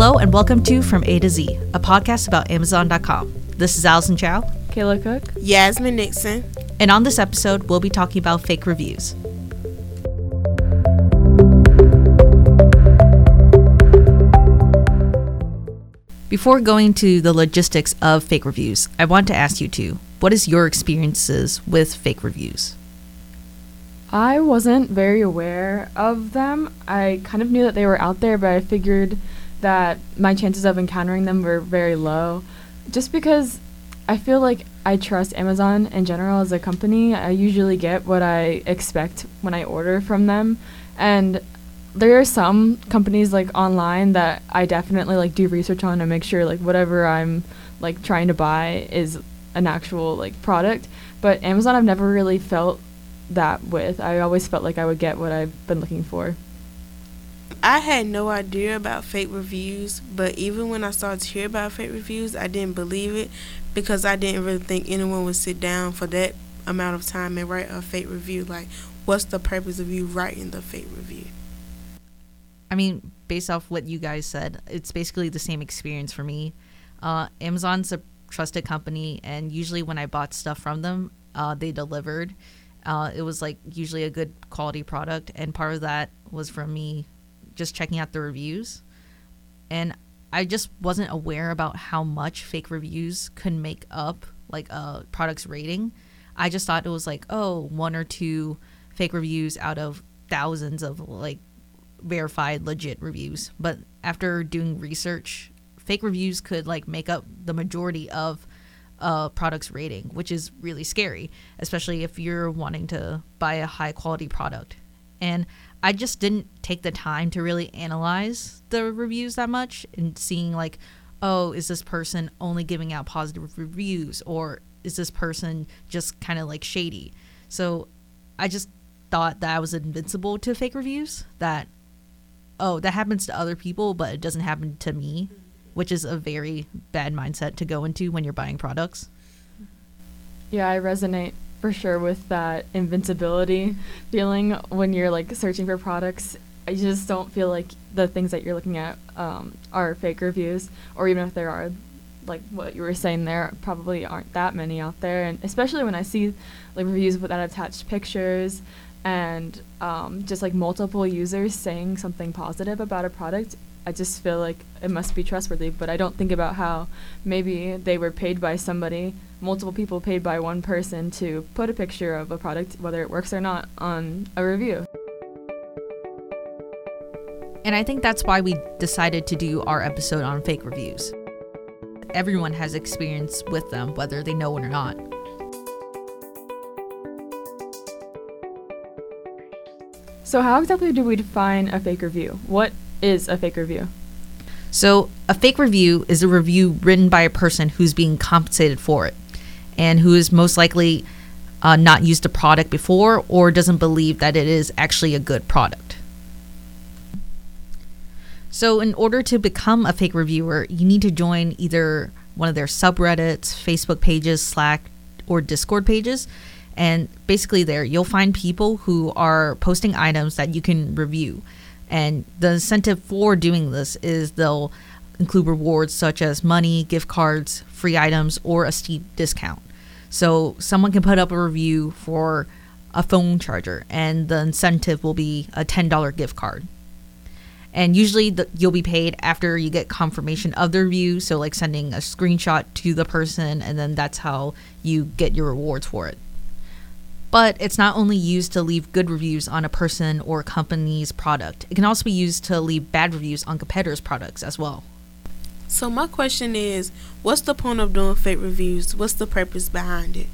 Hello and welcome to From A to Z, a podcast about Amazon.com. This is Allison Chow. Kayla Cook. Yasmin Nixon. And on this episode, we'll be talking about fake reviews. Before going to the logistics of fake reviews, I want to ask you two what is your experiences with fake reviews? I wasn't very aware of them. I kind of knew that they were out there, but I figured that my chances of encountering them were very low. Just because I feel like I trust Amazon in general as a company. I usually get what I expect when I order from them. And there are some companies like online that I definitely like do research on and make sure like whatever I'm like trying to buy is an actual like product. But Amazon I've never really felt that with. I always felt like I would get what I've been looking for. I had no idea about fake reviews, but even when I started to hear about fake reviews, I didn't believe it because I didn't really think anyone would sit down for that amount of time and write a fake review. Like, what's the purpose of you writing the fake review? I mean, based off what you guys said, it's basically the same experience for me. Uh, Amazon's a trusted company, and usually when I bought stuff from them, uh, they delivered. Uh, it was like usually a good quality product, and part of that was from me just checking out the reviews. And I just wasn't aware about how much fake reviews could make up like a product's rating. I just thought it was like, oh, one or two fake reviews out of thousands of like verified legit reviews. But after doing research, fake reviews could like make up the majority of a product's rating, which is really scary, especially if you're wanting to buy a high quality product. And I just didn't take the time to really analyze the reviews that much and seeing like, oh, is this person only giving out positive reviews or is this person just kind of like shady? So I just thought that I was invincible to fake reviews. That oh, that happens to other people, but it doesn't happen to me, which is a very bad mindset to go into when you're buying products. Yeah, I resonate for sure with that invincibility feeling when you're like searching for products. I just don't feel like the things that you're looking at um, are fake reviews, or even if there are, like what you were saying, there probably aren't that many out there. And especially when I see like reviews with that attached pictures and um, just like multiple users saying something positive about a product, I just feel like it must be trustworthy. But I don't think about how maybe they were paid by somebody, multiple people paid by one person to put a picture of a product, whether it works or not, on a review. And I think that's why we decided to do our episode on fake reviews. Everyone has experience with them, whether they know it or not. So, how exactly do we define a fake review? What is a fake review? So, a fake review is a review written by a person who's being compensated for it and who is most likely uh, not used a product before or doesn't believe that it is actually a good product. So, in order to become a fake reviewer, you need to join either one of their subreddits, Facebook pages, Slack, or Discord pages. And basically, there you'll find people who are posting items that you can review. And the incentive for doing this is they'll include rewards such as money, gift cards, free items, or a steep discount. So someone can put up a review for a phone charger, and the incentive will be a $10 gift card. And usually the, you'll be paid after you get confirmation of the review. So, like sending a screenshot to the person, and then that's how you get your rewards for it. But it's not only used to leave good reviews on a person or a company's product, it can also be used to leave bad reviews on competitors' products as well. So, my question is what's the point of doing fake reviews? What's the purpose behind it?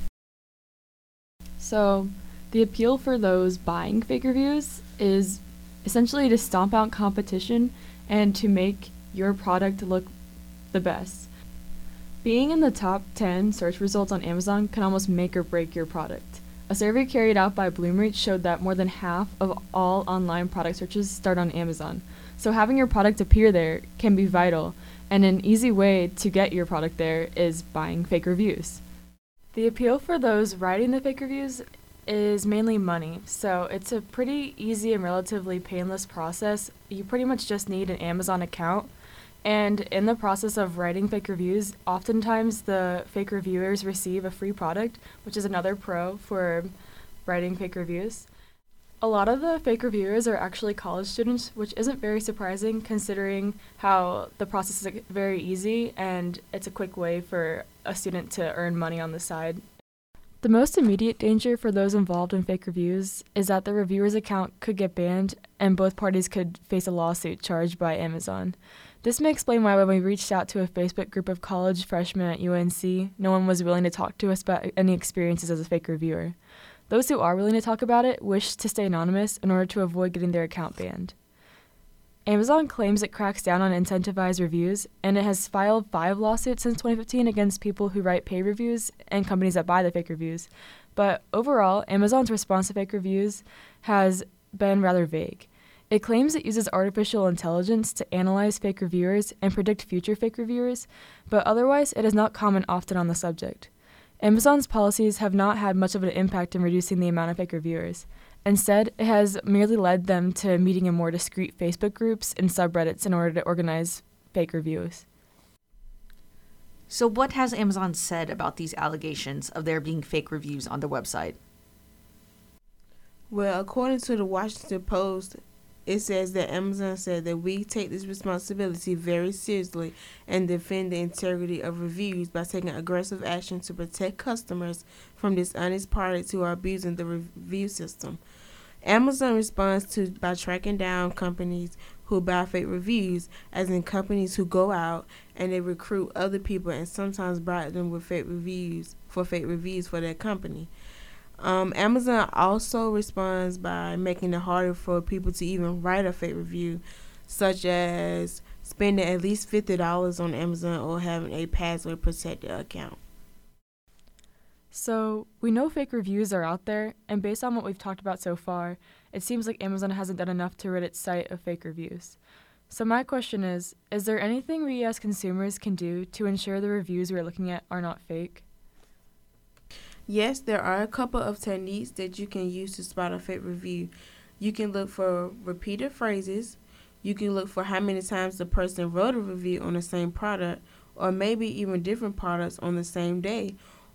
So, the appeal for those buying fake reviews is essentially to stomp out competition and to make your product look the best. Being in the top 10 search results on Amazon can almost make or break your product. A survey carried out by Bloomreach showed that more than half of all online product searches start on Amazon. So having your product appear there can be vital, and an easy way to get your product there is buying fake reviews. The appeal for those writing the fake reviews is mainly money. So it's a pretty easy and relatively painless process. You pretty much just need an Amazon account And in the process of writing fake reviews, oftentimes the fake reviewers receive a free product, which is another pro for writing fake reviews. A lot of the fake reviewers are actually college students, which isn't very surprising considering how the process is very easy and it's a quick way for a student to earn money on the side. The most immediate danger for those involved in fake reviews is that the reviewer's account could get banned and both parties could face a lawsuit charged by Amazon. This may explain why, when we reached out to a Facebook group of college freshmen at UNC, no one was willing to talk to us about any experiences as a fake reviewer. Those who are willing to talk about it wish to stay anonymous in order to avoid getting their account banned. Amazon claims it cracks down on incentivized reviews, and it has filed five lawsuits since 2015 against people who write paid reviews and companies that buy the fake reviews. But overall, Amazon's response to fake reviews has been rather vague. It claims it uses artificial intelligence to analyze fake reviewers and predict future fake reviewers, but otherwise it does not comment often on the subject. Amazon's policies have not had much of an impact in reducing the amount of fake reviewers. Instead, it has merely led them to meeting in more discreet Facebook groups and subreddits in order to organize fake reviews. So, what has Amazon said about these allegations of there being fake reviews on their website? Well, according to the Washington Post, it says that Amazon said that we take this responsibility very seriously and defend the integrity of reviews by taking aggressive action to protect customers from dishonest parties who are abusing the review system. Amazon responds to by tracking down companies who buy fake reviews, as in companies who go out and they recruit other people and sometimes bribe them with fake reviews for fake reviews for their company. Um, Amazon also responds by making it harder for people to even write a fake review, such as spending at least fifty dollars on Amazon or having a password protected account. So, we know fake reviews are out there, and based on what we've talked about so far, it seems like Amazon hasn't done enough to rid its site of fake reviews. So, my question is Is there anything we as consumers can do to ensure the reviews we're looking at are not fake? Yes, there are a couple of techniques that you can use to spot a fake review. You can look for repeated phrases. You can look for how many times the person wrote a review on the same product, or maybe even different products on the same day.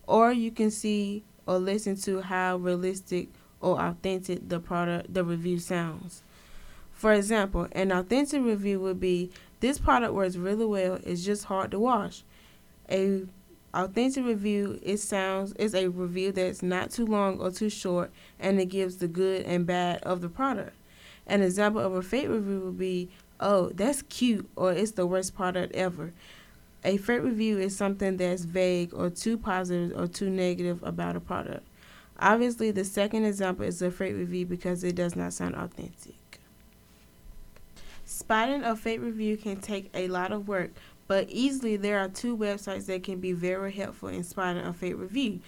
Or you can see or listen to how realistic or authentic the product the review sounds. For example, an authentic review would be this product works really well, it's just hard to wash. A authentic review it sounds is a review that's not too long or too short and it gives the good and bad of the product an example of a fake review would be oh that's cute or it's the worst product ever a fake review is something that's vague or too positive or too negative about a product obviously the second example is a fake review because it does not sound authentic spotting a fake review can take a lot of work but easily there are two websites that can be very helpful in spotting a fake review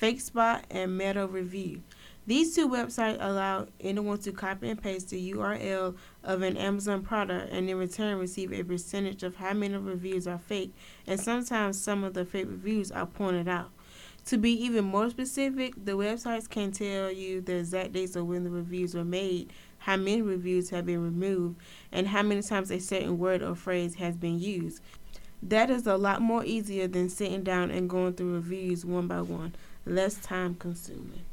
FakeSpot and Meta Review. These two websites allow anyone to copy and paste the URL of an Amazon product and in return receive a percentage of how many reviews are fake, and sometimes some of the fake reviews are pointed out. To be even more specific, the websites can tell you the exact dates of when the reviews were made, how many reviews have been removed, and how many times a certain word or phrase has been used. That is a lot more easier than sitting down and going through reviews one by one, less time consuming.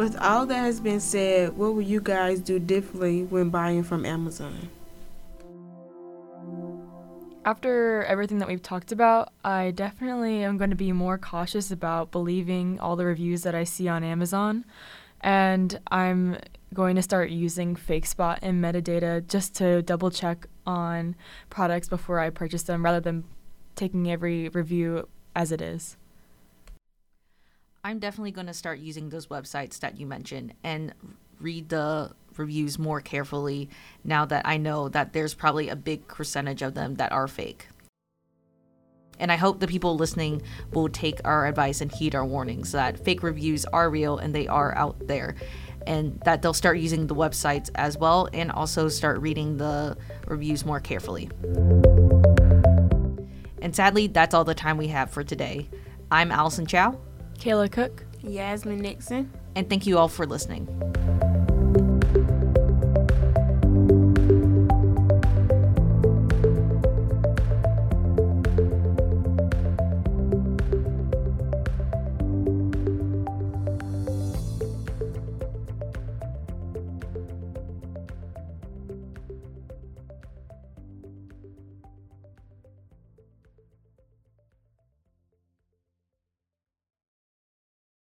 With all that has been said, what will you guys do differently when buying from Amazon? After everything that we've talked about, I definitely am going to be more cautious about believing all the reviews that I see on Amazon. And I'm going to start using FakeSpot and metadata just to double check on products before I purchase them rather than taking every review as it is. I'm definitely going to start using those websites that you mentioned and read the reviews more carefully now that I know that there's probably a big percentage of them that are fake. And I hope the people listening will take our advice and heed our warnings that fake reviews are real and they are out there and that they'll start using the websites as well and also start reading the reviews more carefully. And sadly, that's all the time we have for today. I'm Allison Chow. Kayla Cook. Yasmin Nixon. And thank you all for listening.